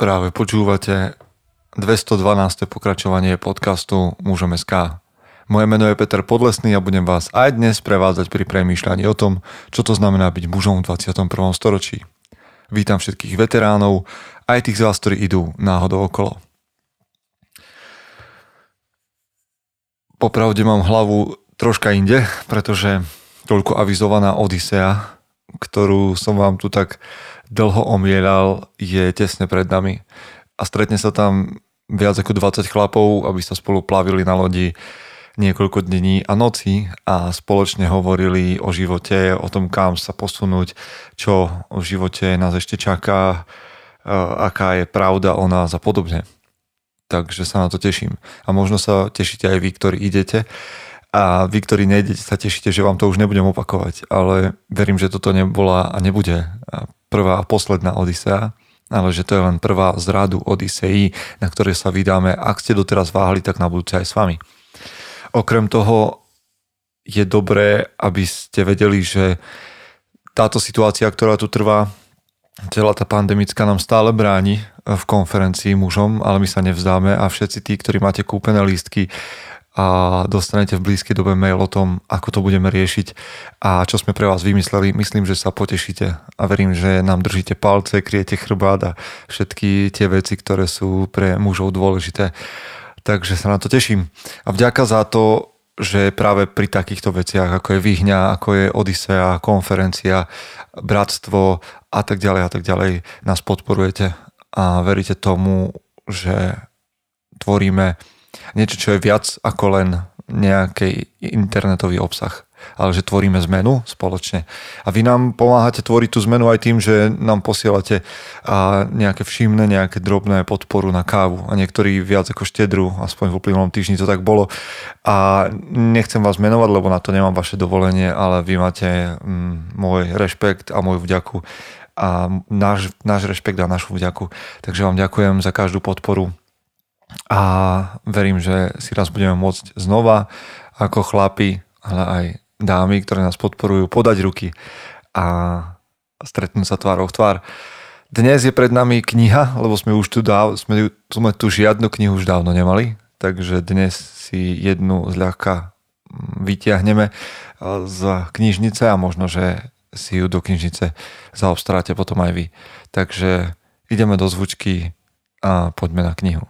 Práve počúvate 212. pokračovanie podcastu Mužom SK. Moje meno je Peter Podlesný a budem vás aj dnes prevádzať pri premýšľaní o tom, čo to znamená byť mužom v 21. storočí. Vítam všetkých veteránov, aj tých z vás, ktorí idú náhodou okolo. Popravde mám hlavu troška inde, pretože toľko avizovaná Odisea, ktorú som vám tu tak dlho omielal, je tesne pred nami. A stretne sa tam viac ako 20 chlapov, aby sa spolu plavili na lodi niekoľko dní a noci a spoločne hovorili o živote, o tom, kam sa posunúť, čo v živote nás ešte čaká, aká je pravda o nás a podobne. Takže sa na to teším. A možno sa tešíte aj vy, ktorí idete. A vy, ktorí nejdete, sa tešíte, že vám to už nebudem opakovať. Ale verím, že toto nebola a nebude prvá a posledná Odisea, ale že to je len prvá z rádu Odiseí, na ktoré sa vydáme. Ak ste doteraz váhali, tak na budúce aj s vami. Okrem toho je dobré, aby ste vedeli, že táto situácia, ktorá tu trvá, celá tá pandemická nám stále bráni v konferencii mužom, ale my sa nevzdáme a všetci tí, ktorí máte kúpené lístky, a dostanete v blízkej dobe mail o tom, ako to budeme riešiť a čo sme pre vás vymysleli. Myslím, že sa potešíte a verím, že nám držíte palce, kriete chrbát a všetky tie veci, ktoré sú pre mužov dôležité. Takže sa na to teším. A vďaka za to, že práve pri takýchto veciach, ako je Vyhňa, ako je Odisea, konferencia, bratstvo a tak ďalej a tak ďalej, nás podporujete a veríte tomu, že tvoríme niečo, čo je viac ako len nejaký internetový obsah ale že tvoríme zmenu spoločne. A vy nám pomáhate tvoriť tú zmenu aj tým, že nám posielate nejaké všimné, nejaké drobné podporu na kávu a niektorí viac ako štedru, aspoň v uplynulom týždni to tak bolo. A nechcem vás menovať, lebo na to nemám vaše dovolenie, ale vy máte mm, môj rešpekt a moju vďaku a náš, náš rešpekt a našu vďaku. Takže vám ďakujem za každú podporu a verím, že si raz budeme môcť znova ako chlapi, ale aj dámy, ktoré nás podporujú, podať ruky a stretnúť sa tvárou v tvár. Dnes je pred nami kniha, lebo sme už tu, dáv, sme, sme tu žiadnu knihu už dávno nemali, takže dnes si jednu zľahka mm, vytiahneme z knižnice a možno, že si ju do knižnice zaobstaráte potom aj vy. Takže ideme do zvučky a poďme na knihu.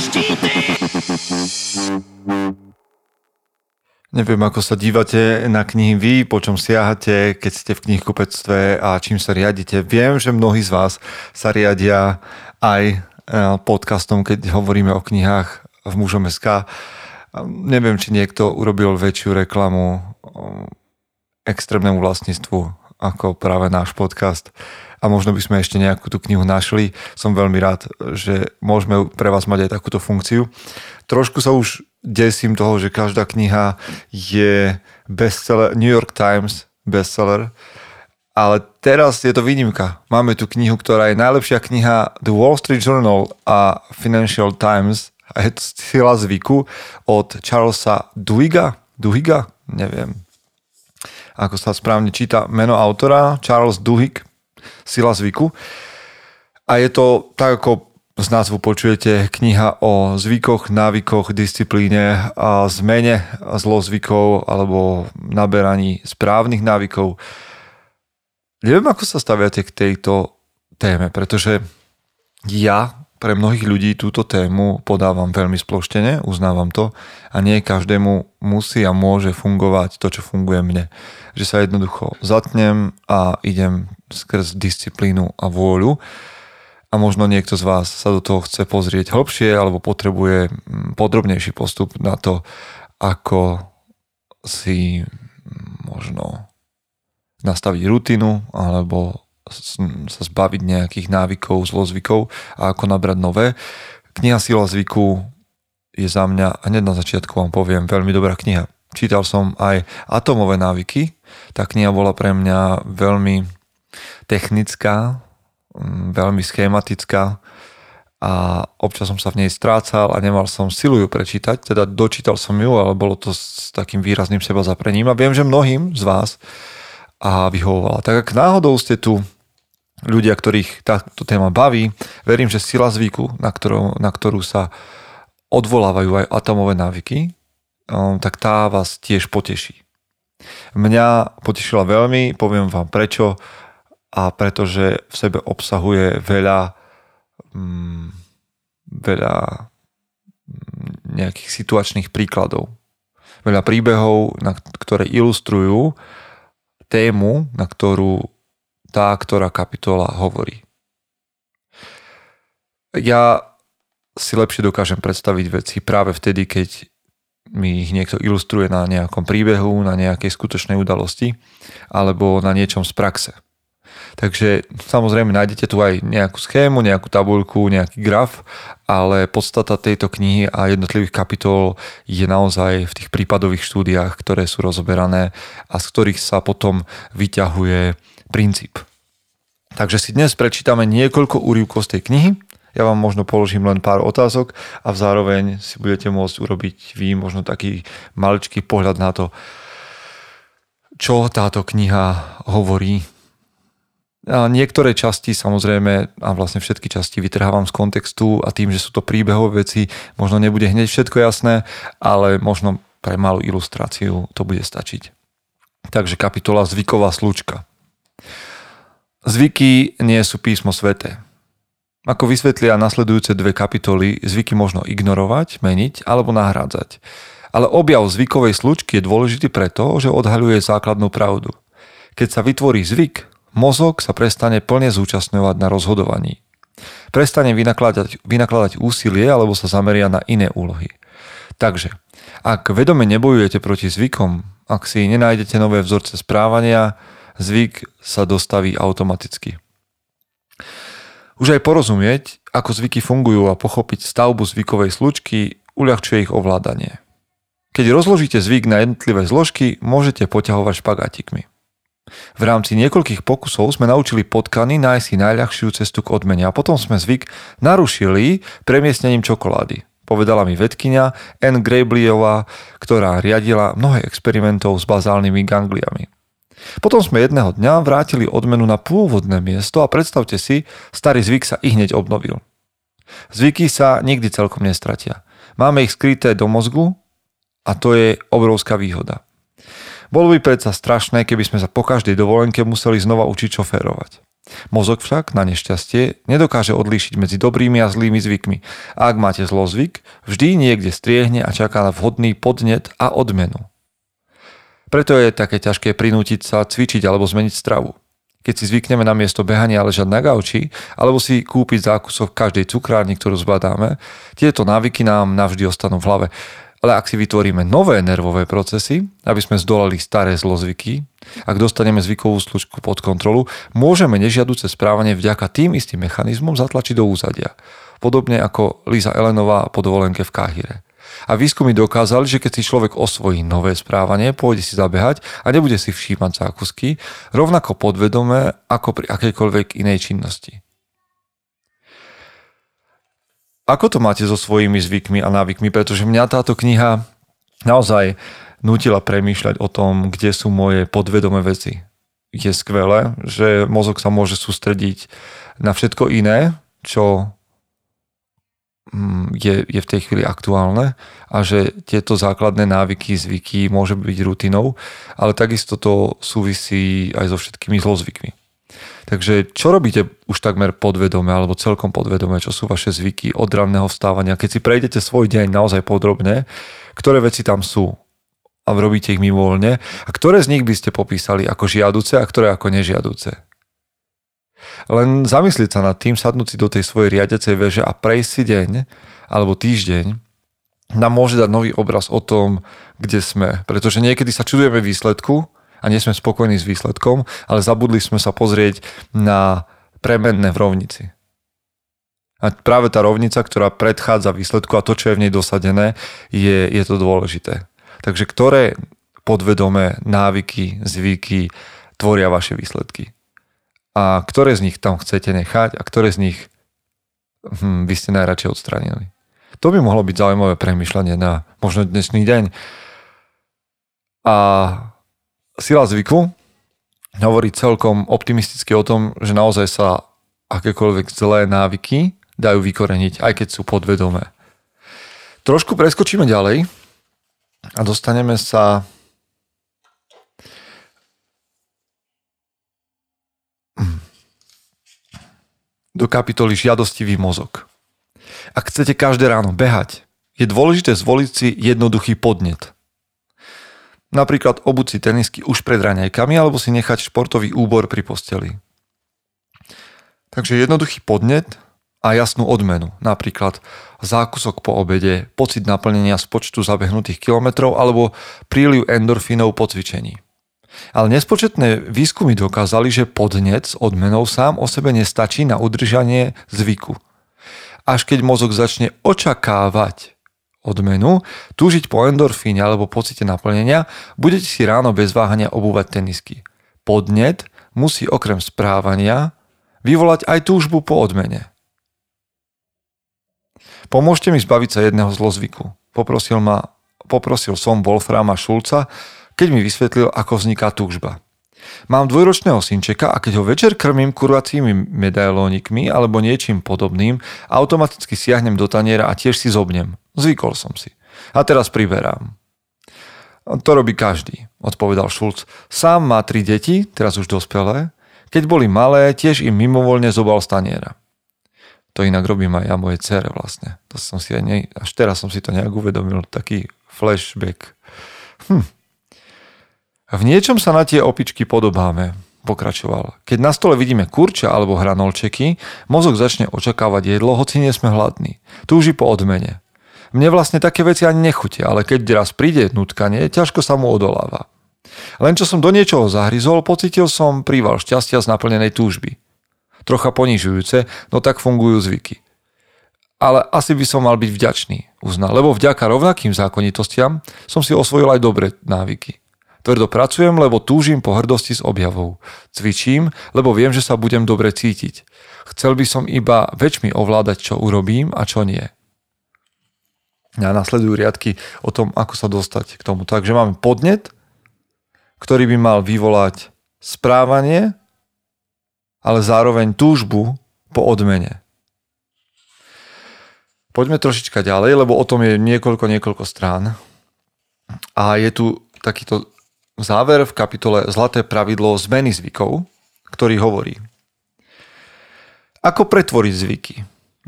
štíty! Neviem, ako sa dívate na knihy vy, po čom siahate, keď ste v knihkupectve a čím sa riadite. Viem, že mnohí z vás sa riadia aj e, podcastom, keď hovoríme o knihách v mužom SK. Neviem, či niekto urobil väčšiu reklamu extrémnemu vlastníctvu ako práve náš podcast a možno by sme ešte nejakú tú knihu našli. Som veľmi rád, že môžeme pre vás mať aj takúto funkciu. Trošku sa už desím toho, že každá kniha je bestseller, New York Times bestseller, ale teraz je to výnimka. Máme tu knihu, ktorá je najlepšia kniha The Wall Street Journal a Financial Times a je to Sila zvyku od Charlesa Duhiga. Duhiga? Neviem ako sa správne číta meno autora, Charles Duhigg, Sila zvyku. A je to, tak ako z názvu počujete, kniha o zvykoch, návykoch, disciplíne a zmene zlozvykov alebo naberaní správnych návykov. Neviem, ako sa staviate k tejto téme, pretože ja pre mnohých ľudí túto tému podávam veľmi sploštene, uznávam to a nie každému musí a môže fungovať to, čo funguje mne. Že sa jednoducho zatnem a idem skrz disciplínu a vôľu a možno niekto z vás sa do toho chce pozrieť hlbšie alebo potrebuje mm, podrobnejší postup na to, ako si mm, možno nastaviť rutinu alebo sa zbaviť nejakých návykov, zlozvykov a ako nabrať nové. Kniha Sila zvyku je za mňa, hneď na začiatku vám poviem, veľmi dobrá kniha. Čítal som aj Atomové návyky. Tá kniha bola pre mňa veľmi technická, mm, veľmi schematická a občas som sa v nej strácal a nemal som silu ju prečítať, teda dočítal som ju, ale bolo to s takým výrazným seba zaprením a viem, že mnohým z vás a vyhovovala. Tak ak náhodou ste tu ľudia, ktorých táto téma baví, verím, že sila zvyku, na ktorú, na ktorú sa odvolávajú aj atomové návyky, um, tak tá vás tiež poteší. Mňa potešila veľmi, poviem vám prečo, a pretože v sebe obsahuje veľa, mm, veľa mm, nejakých situačných príkladov. Veľa príbehov, na, ktoré ilustrujú tému, na ktorú tá, ktorá kapitola hovorí. Ja si lepšie dokážem predstaviť veci práve vtedy, keď mi ich niekto ilustruje na nejakom príbehu, na nejakej skutočnej udalosti alebo na niečom z praxe. Takže samozrejme nájdete tu aj nejakú schému, nejakú tabuľku, nejaký graf, ale podstata tejto knihy a jednotlivých kapitol je naozaj v tých prípadových štúdiách, ktoré sú rozoberané a z ktorých sa potom vyťahuje princíp. Takže si dnes prečítame niekoľko úrivkov z tej knihy. Ja vám možno položím len pár otázok a zároveň si budete môcť urobiť vy možno taký maličký pohľad na to, čo táto kniha hovorí. A niektoré časti samozrejme a vlastne všetky časti vytrhávam z kontextu a tým, že sú to príbehové veci, možno nebude hneď všetko jasné, ale možno pre malú ilustráciu to bude stačiť. Takže kapitola Zvyková slučka. Zvyky nie sú písmo svete. Ako vysvetlia nasledujúce dve kapitoly, zvyky možno ignorovať, meniť alebo nahrádzať. Ale objav zvykovej slučky je dôležitý preto, že odhaľuje základnú pravdu. Keď sa vytvorí zvyk, mozog sa prestane plne zúčastňovať na rozhodovaní. Prestane vynakladať, vynakladať úsilie alebo sa zameria na iné úlohy. Takže, ak vedome nebojujete proti zvykom, ak si nenájdete nové vzorce správania, zvyk sa dostaví automaticky. Už aj porozumieť, ako zvyky fungujú a pochopiť stavbu zvykovej slučky uľahčuje ich ovládanie. Keď rozložíte zvyk na jednotlivé zložky, môžete poťahovať špagátikmi. V rámci niekoľkých pokusov sme naučili potkany nájsť si najľahšiu cestu k odmene a potom sme zvyk narušili premiestnením čokolády. Povedala mi vedkynia Anne Grableyová, ktorá riadila mnohé experimentov s bazálnymi gangliami. Potom sme jedného dňa vrátili odmenu na pôvodné miesto a predstavte si, starý zvyk sa i hneď obnovil. Zvyky sa nikdy celkom nestratia. Máme ich skryté do mozgu a to je obrovská výhoda. Bolo by predsa strašné, keby sme sa po každej dovolenke museli znova učiť šoférovať. Mozog však, na nešťastie, nedokáže odlíšiť medzi dobrými a zlými zvykmi. Ak máte zlozvyk, vždy niekde striehne a čaká na vhodný podnet a odmenu. Preto je také ťažké prinútiť sa cvičiť alebo zmeniť stravu. Keď si zvykneme na miesto behania ležať na gauči alebo si kúpiť zákusov v každej cukrárni, ktorú zbadáme, tieto návyky nám navždy ostanú v hlave. Ale ak si vytvoríme nové nervové procesy, aby sme zdolali staré zlozvyky, ak dostaneme zvykovú slučku pod kontrolu, môžeme nežiaduce správanie vďaka tým istým mechanizmom zatlačiť do úzadia. Podobne ako Liza Elenová po dovolenke v Káhire. A výskumy dokázali, že keď si človek osvojí nové správanie, pôjde si zabehať a nebude si všímať zákusky, rovnako podvedome ako pri akejkoľvek inej činnosti. Ako to máte so svojimi zvykmi a návykmi? Pretože mňa táto kniha naozaj nutila premýšľať o tom, kde sú moje podvedomé veci. Je skvelé, že mozog sa môže sústrediť na všetko iné, čo je, je v tej chvíli aktuálne a že tieto základné návyky, zvyky môže byť rutinou, ale takisto to súvisí aj so všetkými zlozvykmi. Takže čo robíte už takmer podvedome alebo celkom podvedome, čo sú vaše zvyky od ranného vstávania? Keď si prejdete svoj deň naozaj podrobne, ktoré veci tam sú a robíte ich mimovoľne a ktoré z nich by ste popísali ako žiaduce a ktoré ako nežiaduce? Len zamyslieť sa nad tým, sadnúť si do tej svojej riadecej veže a prejsť si deň alebo týždeň nám môže dať nový obraz o tom, kde sme. Pretože niekedy sa čudujeme výsledku a nie sme spokojní s výsledkom, ale zabudli sme sa pozrieť na premenné v rovnici. A práve tá rovnica, ktorá predchádza výsledku a to, čo je v nej dosadené, je, je to dôležité. Takže ktoré podvedomé návyky, zvyky tvoria vaše výsledky? A ktoré z nich tam chcete nechať a ktoré z nich hm, by ste najradšej odstranili? To by mohlo byť zaujímavé premyšľanie na možno dnešný deň. A sila zvyku hovorí celkom optimisticky o tom, že naozaj sa akékoľvek zlé návyky dajú vykoreniť, aj keď sú podvedomé. Trošku preskočíme ďalej a dostaneme sa do kapitoly žiadostivý mozog. Ak chcete každé ráno behať, je dôležité zvoliť si jednoduchý podnet. Napríklad obuť si tenisky už pred raňajkami alebo si nechať športový úbor pri posteli. Takže jednoduchý podnet a jasnú odmenu, napríklad zákusok po obede, pocit naplnenia z počtu zabehnutých kilometrov alebo príliv endorfínov po cvičení. Ale nespočetné výskumy dokázali, že podnet s odmenou sám o sebe nestačí na udržanie zvyku. Až keď mozog začne očakávať odmenu, túžiť po endorfíne alebo pocite naplnenia, budete si ráno bez váhania obúvať tenisky. Podnet musí okrem správania vyvolať aj túžbu po odmene. Pomôžte mi zbaviť sa jedného zlozvyku. Poprosil, ma, poprosil som Wolframa Šulca, keď mi vysvetlil, ako vzniká túžba. Mám dvojročného synčeka a keď ho večer krmím kurvacími medailónikmi alebo niečím podobným, automaticky siahnem do taniera a tiež si zobnem. Zvykol som si. A teraz priberám. To robí každý, odpovedal Šulc. Sám má tri deti, teraz už dospelé. Keď boli malé, tiež im mimovoľne zobal staniera. To inak robím aj ja moje cere vlastne. To som si aj ne, až teraz som si to nejak uvedomil, taký flashback. Hm. V niečom sa na tie opičky podobáme, pokračoval. Keď na stole vidíme kurča alebo hranolčeky, mozog začne očakávať jedlo, hoci nie sme hladní. Túži po odmene. Mne vlastne také veci ani nechutia, ale keď raz príde nutkanie, ťažko sa mu odoláva. Len čo som do niečoho zahryzol, pocitil som príval šťastia z naplnenej túžby trocha ponižujúce, no tak fungujú zvyky. Ale asi by som mal byť vďačný, uznal, lebo vďaka rovnakým zákonitostiam som si osvojil aj dobré návyky. Tvrdo pracujem, lebo túžim po hrdosti s objavou. Cvičím, lebo viem, že sa budem dobre cítiť. Chcel by som iba väčšmi ovládať, čo urobím a čo nie. A nasledujú riadky o tom, ako sa dostať k tomu. Takže máme podnet, ktorý by mal vyvolať správanie, ale zároveň túžbu po odmene. Poďme trošička ďalej, lebo o tom je niekoľko, niekoľko strán. A je tu takýto záver v kapitole Zlaté pravidlo zmeny zvykov, ktorý hovorí Ako pretvoriť zvyky?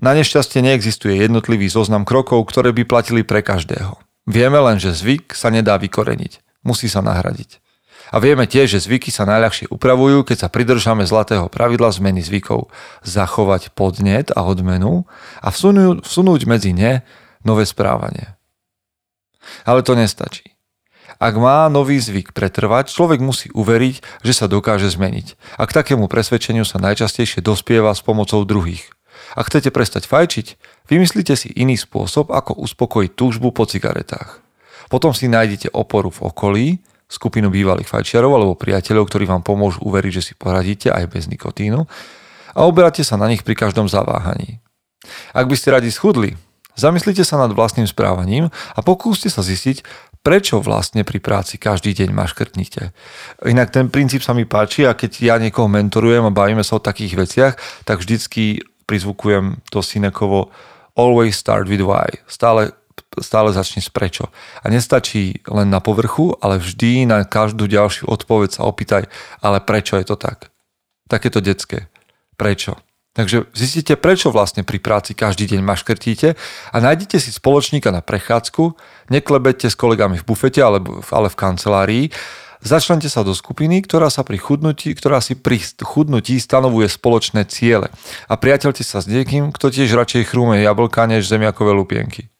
Na nešťastie neexistuje jednotlivý zoznam krokov, ktoré by platili pre každého. Vieme len, že zvyk sa nedá vykoreniť. Musí sa nahradiť. A vieme tiež, že zvyky sa najľahšie upravujú, keď sa pridržame zlatého pravidla zmeny zvykov. Zachovať podnet a odmenu a vsunúť, medzi ne nové správanie. Ale to nestačí. Ak má nový zvyk pretrvať, človek musí uveriť, že sa dokáže zmeniť. A k takému presvedčeniu sa najčastejšie dospieva s pomocou druhých. Ak chcete prestať fajčiť, vymyslite si iný spôsob, ako uspokojiť túžbu po cigaretách. Potom si nájdete oporu v okolí, skupinu bývalých fajčiarov alebo priateľov, ktorí vám pomôžu uveriť, že si poradíte aj bez nikotínu a oberáte sa na nich pri každom zaváhaní. Ak by ste radi schudli, zamyslite sa nad vlastným správaním a pokúste sa zistiť, prečo vlastne pri práci každý deň maškrtnite. Inak ten princíp sa mi páči a keď ja niekoho mentorujem a bavíme sa o takých veciach, tak vždycky prizvukujem to Sinekovo always start with why. Stále stále začne s prečo. A nestačí len na povrchu, ale vždy na každú ďalšiu odpoveď sa opýtaj, ale prečo je to tak? Takéto detské. Prečo? Takže zistíte, prečo vlastne pri práci každý deň maškrtíte a nájdete si spoločníka na prechádzku, neklebete s kolegami v bufete alebo, ale v kancelárii, začlente sa do skupiny, ktorá sa pri chudnutí, ktorá si pri chudnutí stanovuje spoločné ciele a priateľte sa s niekým, kto tiež radšej chrúme jablka než zemiakové lupienky.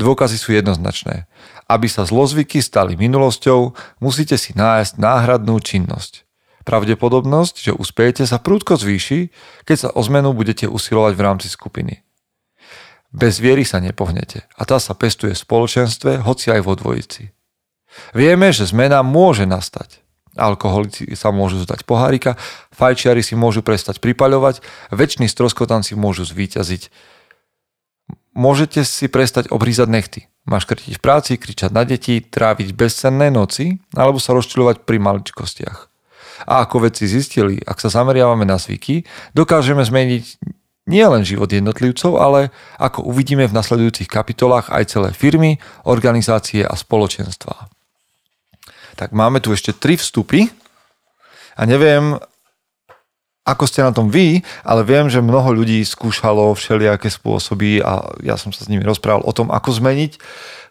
Dôkazy sú jednoznačné. Aby sa zlozvyky stali minulosťou, musíte si nájsť náhradnú činnosť. Pravdepodobnosť, že uspejete sa prúdko zvýši, keď sa o zmenu budete usilovať v rámci skupiny. Bez viery sa nepohnete a tá sa pestuje v spoločenstve, hoci aj vo dvojici. Vieme, že zmena môže nastať. Alkoholici sa môžu zdať pohárika, fajčiari si môžu prestať pripaľovať, väčší stroskotanci môžu zvíťaziť. Môžete si prestať obrízať nechty, maškrtiť v práci, kričať na deti, tráviť bezcenné noci alebo sa rozčiľovať pri maličkostiach. A ako vedci zistili, ak sa zameriavame na zvyky, dokážeme zmeniť nielen život jednotlivcov, ale ako uvidíme v nasledujúcich kapitolách aj celé firmy, organizácie a spoločenstvá. Tak máme tu ešte tri vstupy a neviem, ako ste na tom vy, ale viem, že mnoho ľudí skúšalo všelijaké spôsoby a ja som sa s nimi rozprával o tom, ako zmeniť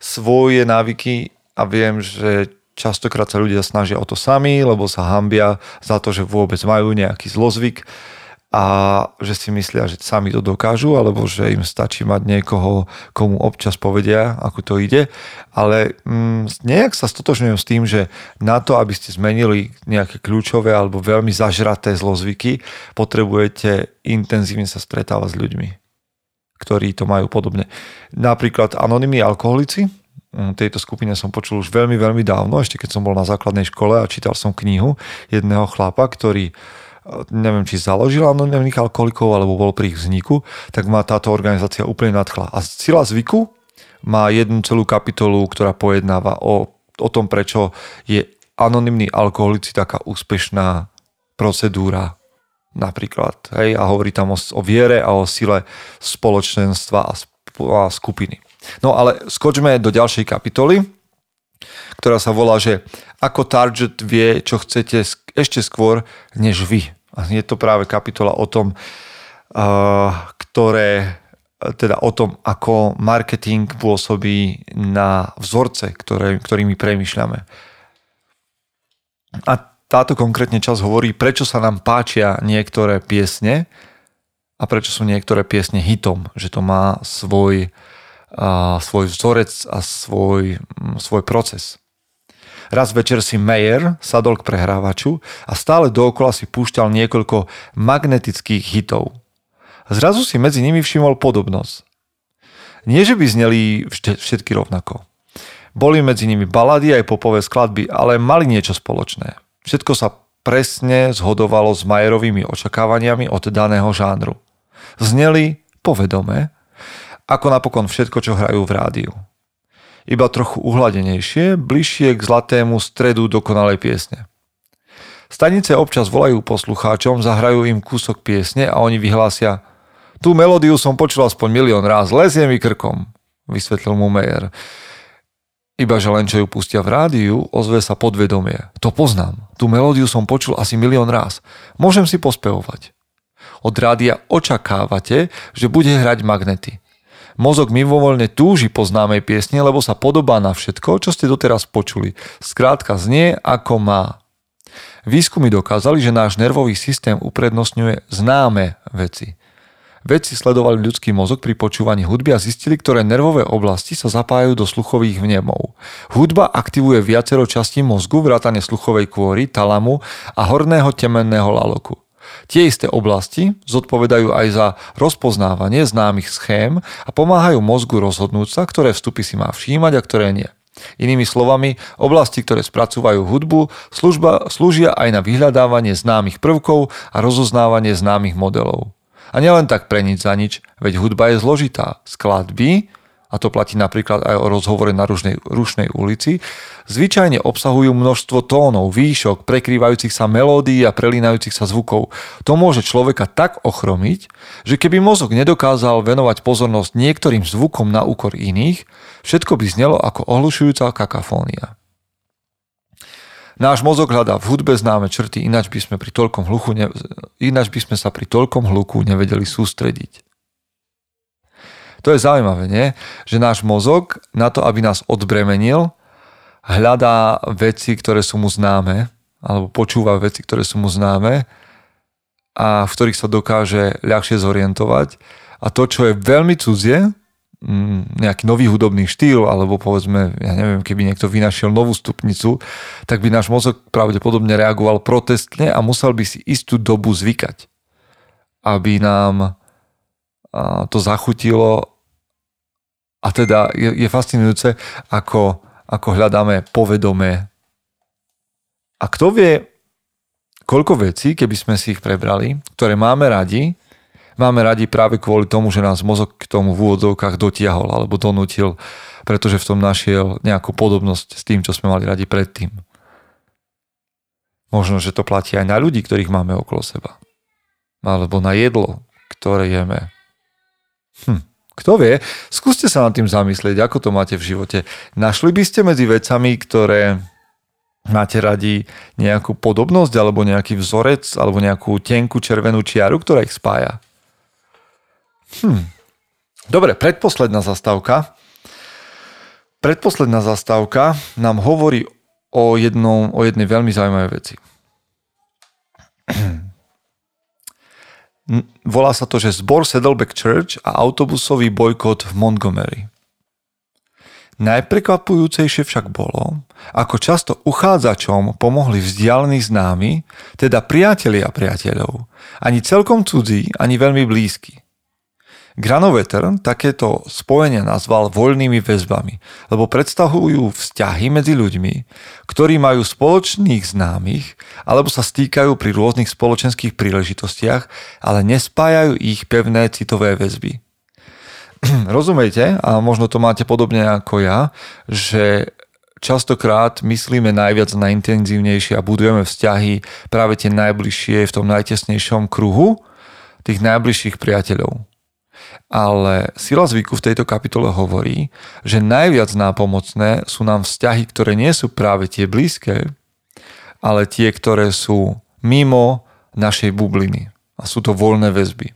svoje návyky a viem, že častokrát sa ľudia snažia o to sami, lebo sa hambia za to, že vôbec majú nejaký zlozvyk a že si myslia, že sami to dokážu, alebo že im stačí mať niekoho, komu občas povedia, ako to ide. Ale mm, nejak sa stotožňujem s tým, že na to, aby ste zmenili nejaké kľúčové alebo veľmi zažraté zlozvyky, potrebujete intenzívne sa stretávať s ľuďmi, ktorí to majú podobne. Napríklad anonimní alkoholici, tejto skupine som počul už veľmi, veľmi dávno, ešte keď som bol na základnej škole a čítal som knihu jedného chlapa, ktorý neviem, či založil anonimných alkoholikov, alebo bol pri ich vzniku, tak ma táto organizácia úplne nadchla. A sila zvyku má jednu celú kapitolu, ktorá pojednáva o, o tom, prečo je anonimný alkoholici taká úspešná procedúra napríklad. Hej, a hovorí tam o, o viere a o sile spoločenstva a, a skupiny. No ale skočme do ďalšej kapitoly, ktorá sa volá, že ako target vie, čo chcete ešte skôr než vy. A je to práve kapitola o tom, ktoré teda o tom, ako marketing pôsobí na vzorce, ktoré, ktorými premyšľame. A táto konkrétne čas hovorí, prečo sa nám páčia niektoré piesne a prečo sú niektoré piesne hitom, že to má svoj, svoj vzorec a svoj, svoj proces. Raz večer si Mayer sadol k prehrávaču a stále dookola si púšťal niekoľko magnetických hitov. Zrazu si medzi nimi všimol podobnosť. Nie, že by zneli všetky rovnako. Boli medzi nimi balady aj popové skladby, ale mali niečo spoločné. Všetko sa presne zhodovalo s Majerovými očakávaniami od daného žánru. Zneli povedome, ako napokon všetko, čo hrajú v rádiu iba trochu uhladenejšie, bližšie k zlatému stredu dokonalej piesne. Stanice občas volajú poslucháčom, zahrajú im kúsok piesne a oni vyhlásia Tú melódiu som počul aspoň milión ráz, lezie mi krkom, vysvetlil mu Meyer. Iba že len čo ju pustia v rádiu, ozve sa podvedomie. To poznám. Tú melódiu som počul asi milión ráz. Môžem si pospevovať. Od rádia očakávate, že bude hrať magnety. Mozog mimovoľne túži po známej piesne, lebo sa podobá na všetko, čo ste doteraz počuli. Skrátka znie ako má. Výskumy dokázali, že náš nervový systém uprednostňuje známe veci. Vedci sledovali ľudský mozog pri počúvaní hudby a zistili, ktoré nervové oblasti sa zapájajú do sluchových vnemov. Hudba aktivuje viacero častí mozgu, vrátane sluchovej kôry, talamu a horného temenného laloku. Tie isté oblasti zodpovedajú aj za rozpoznávanie známych schém a pomáhajú mozgu rozhodnúť sa, ktoré vstupy si má všímať a ktoré nie. Inými slovami, oblasti, ktoré spracúvajú hudbu, služba, slúžia aj na vyhľadávanie známych prvkov a rozoznávanie známych modelov. A nielen tak pre nič za nič, veď hudba je zložitá. Skladby, a to platí napríklad aj o rozhovore na rušnej, rušnej ulici, zvyčajne obsahujú množstvo tónov, výšok, prekrývajúcich sa melódií a prelínajúcich sa zvukov. To môže človeka tak ochromiť, že keby mozog nedokázal venovať pozornosť niektorým zvukom na úkor iných, všetko by znelo ako ohlušujúca kakafónia. Náš mozog hľadá v hudbe známe črty, ináč by sme, pri toľkom hluchu ne... ináč by sme sa pri toľkom hluku nevedeli sústrediť. To je zaujímavé, nie? Že náš mozog na to, aby nás odbremenil, hľadá veci, ktoré sú mu známe, alebo počúva veci, ktoré sú mu známe a v ktorých sa dokáže ľahšie zorientovať. A to, čo je veľmi cudzie, mm, nejaký nový hudobný štýl, alebo povedzme, ja neviem, keby niekto vynašiel novú stupnicu, tak by náš mozog pravdepodobne reagoval protestne a musel by si istú dobu zvykať, aby nám to zachutilo. A teda je, je fascinujúce, ako, ako hľadáme povedomé. A kto vie, koľko vecí, keby sme si ich prebrali, ktoré máme radi, máme radi práve kvôli tomu, že nás mozog k tomu v úvodzovkách dotiahol alebo donútil, pretože v tom našiel nejakú podobnosť s tým, čo sme mali radi predtým. Možno, že to platí aj na ľudí, ktorých máme okolo seba. Alebo na jedlo, ktoré jeme. Hm. Kto vie, skúste sa nad tým zamyslieť, ako to máte v živote. Našli by ste medzi vecami, ktoré máte radi nejakú podobnosť, alebo nejaký vzorec, alebo nejakú tenkú červenú čiaru, ktorá ich spája? Hm. Dobre, predposledná zastávka. Predposledná zastávka nám hovorí o, jednom, o jednej veľmi zaujímavej veci. Volá sa to, že zbor Saddleback Church a autobusový bojkot v Montgomery. Najprekvapujúcejšie však bolo, ako často uchádzačom pomohli vzdialení známi, teda priatelia priateľov, ani celkom cudzí, ani veľmi blízky. Granoveter takéto spojenia nazval voľnými väzbami, lebo predstavujú vzťahy medzi ľuďmi, ktorí majú spoločných známych alebo sa stýkajú pri rôznych spoločenských príležitostiach, ale nespájajú ich pevné citové väzby. Rozumiete, a možno to máte podobne ako ja, že častokrát myslíme najviac na intenzívnejšie a budujeme vzťahy práve tie najbližšie v tom najtesnejšom kruhu tých najbližších priateľov. Ale sila zvyku v tejto kapitole hovorí, že najviac nápomocné sú nám vzťahy, ktoré nie sú práve tie blízke, ale tie, ktoré sú mimo našej bubliny. A sú to voľné väzby.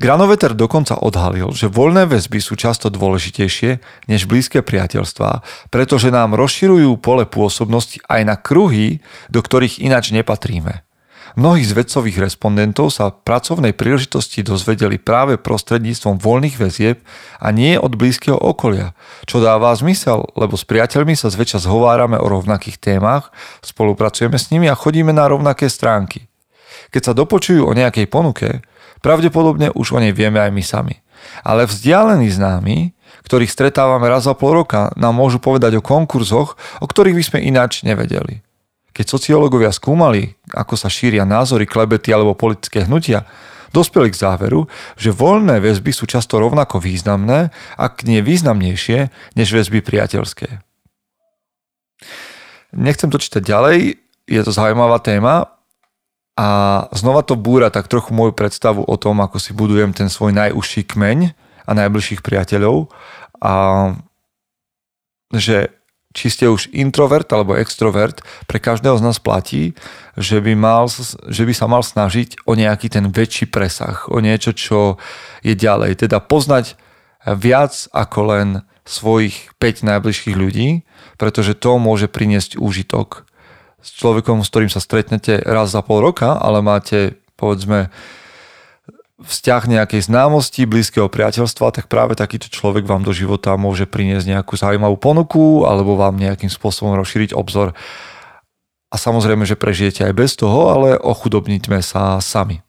Granoveter dokonca odhalil, že voľné väzby sú často dôležitejšie než blízke priateľstvá, pretože nám rozširujú pole pôsobnosti aj na kruhy, do ktorých ináč nepatríme. Mnohí z vedcových respondentov sa pracovnej príležitosti dozvedeli práve prostredníctvom voľných väzieb a nie od blízkeho okolia, čo dáva zmysel, lebo s priateľmi sa zväčša zhovárame o rovnakých témach, spolupracujeme s nimi a chodíme na rovnaké stránky. Keď sa dopočujú o nejakej ponuke, pravdepodobne už o nej vieme aj my sami. Ale vzdialení známi, ktorých stretávame raz za pol roka, nám môžu povedať o konkurzoch, o ktorých by sme ináč nevedeli. Keď sociológovia skúmali, ako sa šíria názory, klebety alebo politické hnutia, dospeli k záveru, že voľné väzby sú často rovnako významné, ak nie významnejšie, než väzby priateľské. Nechcem to čítať ďalej, je to zaujímavá téma a znova to búra tak trochu moju predstavu o tom, ako si budujem ten svoj najúžší kmeň a najbližších priateľov a že či ste už introvert alebo extrovert, pre každého z nás platí, že by, mal, že by sa mal snažiť o nejaký ten väčší presah, o niečo, čo je ďalej. Teda poznať viac ako len svojich 5 najbližších ľudí, pretože to môže priniesť úžitok. S človekom, s ktorým sa stretnete raz za pol roka, ale máte povedzme vzťah nejakej známosti, blízkeho priateľstva, tak práve takýto človek vám do života môže priniesť nejakú zaujímavú ponuku alebo vám nejakým spôsobom rozšíriť obzor. A samozrejme, že prežijete aj bez toho, ale ochudobníme sa sami.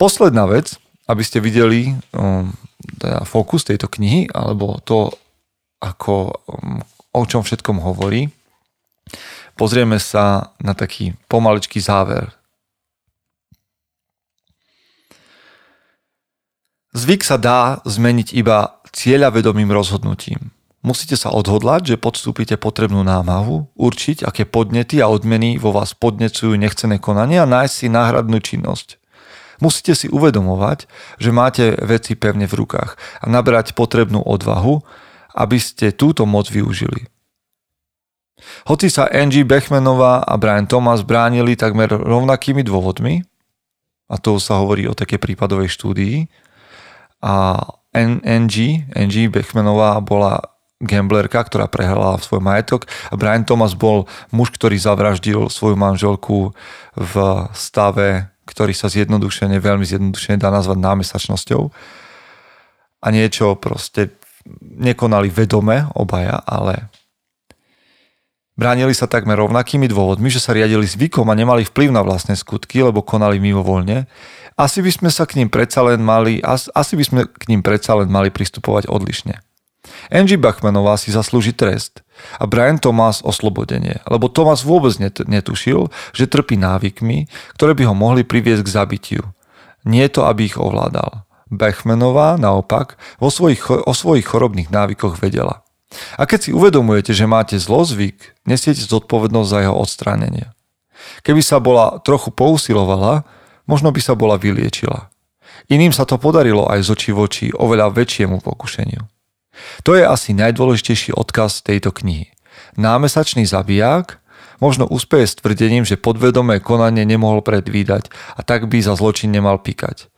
Posledná vec, aby ste videli um, teda fokus tejto knihy, alebo to, ako, um, o čom všetkom hovorí, pozrieme sa na taký pomaličký záver Zvyk sa dá zmeniť iba cieľavedomým rozhodnutím. Musíte sa odhodlať, že podstúpite potrebnú námahu, určiť, aké podnety a odmeny vo vás podnecujú nechcené konanie a nájsť si náhradnú činnosť. Musíte si uvedomovať, že máte veci pevne v rukách a nabrať potrebnú odvahu, aby ste túto moc využili. Hoci sa Angie Bechmanová a Brian Thomas bránili takmer rovnakými dôvodmi, a to sa hovorí o také prípadovej štúdii, a NG, NG Bechmanová bola gamblerka, ktorá prehrala svoj majetok a Brian Thomas bol muž, ktorý zavraždil svoju manželku v stave, ktorý sa zjednodušene, veľmi zjednodušene dá nazvať námesačnosťou. a niečo proste nekonali vedome obaja, ale bránili sa takmer rovnakými dôvodmi, že sa riadili zvykom a nemali vplyv na vlastné skutky, lebo konali mimovoľne, asi by sme sa k ním predsa len mali, asi by sme k ním predsa len mali pristupovať odlišne. Angie Bachmanová si zaslúži trest a Brian Thomas oslobodenie, lebo Thomas vôbec netušil, že trpí návykmi, ktoré by ho mohli priviesť k zabitiu. Nie to, aby ich ovládal. Bachmanová naopak vo svojich, o svojich chorobných návykoch vedela. A keď si uvedomujete, že máte zlozvyk, nesiete zodpovednosť za jeho odstránenie. Keby sa bola trochu pousilovala, možno by sa bola vyliečila. Iným sa to podarilo aj z očí voči oveľa väčšiemu pokušeniu. To je asi najdôležitejší odkaz tejto knihy. Námesačný zabiják možno úspeje s tvrdením, že podvedomé konanie nemohol predvídať a tak by za zločin nemal pikať.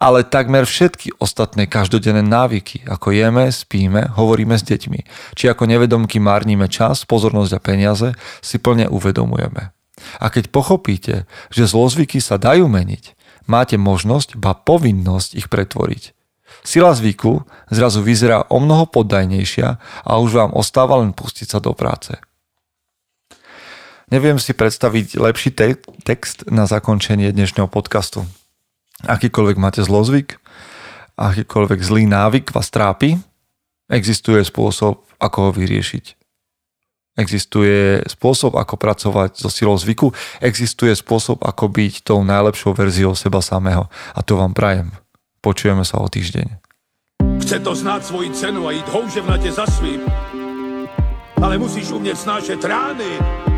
Ale takmer všetky ostatné každodenné návyky, ako jeme, spíme, hovoríme s deťmi, či ako nevedomky márnime čas, pozornosť a peniaze, si plne uvedomujeme. A keď pochopíte, že zlozvyky sa dajú meniť, máte možnosť, ba povinnosť ich pretvoriť. Sila zvyku zrazu vyzerá o mnoho poddajnejšia a už vám ostáva len pustiť sa do práce. Neviem si predstaviť lepší te- text na zakončenie dnešného podcastu. Akýkoľvek máte zlozvyk, akýkoľvek zlý návyk vás trápi, existuje spôsob, ako ho vyriešiť. Existuje spôsob, ako pracovať so silou zvyku. Existuje spôsob, ako byť tou najlepšou verziou seba samého. A to vám prajem. Počujeme sa o týždeň. Chce to znáť svoji cenu a ísť houževnate za svým. Ale musíš umieť snášať rány.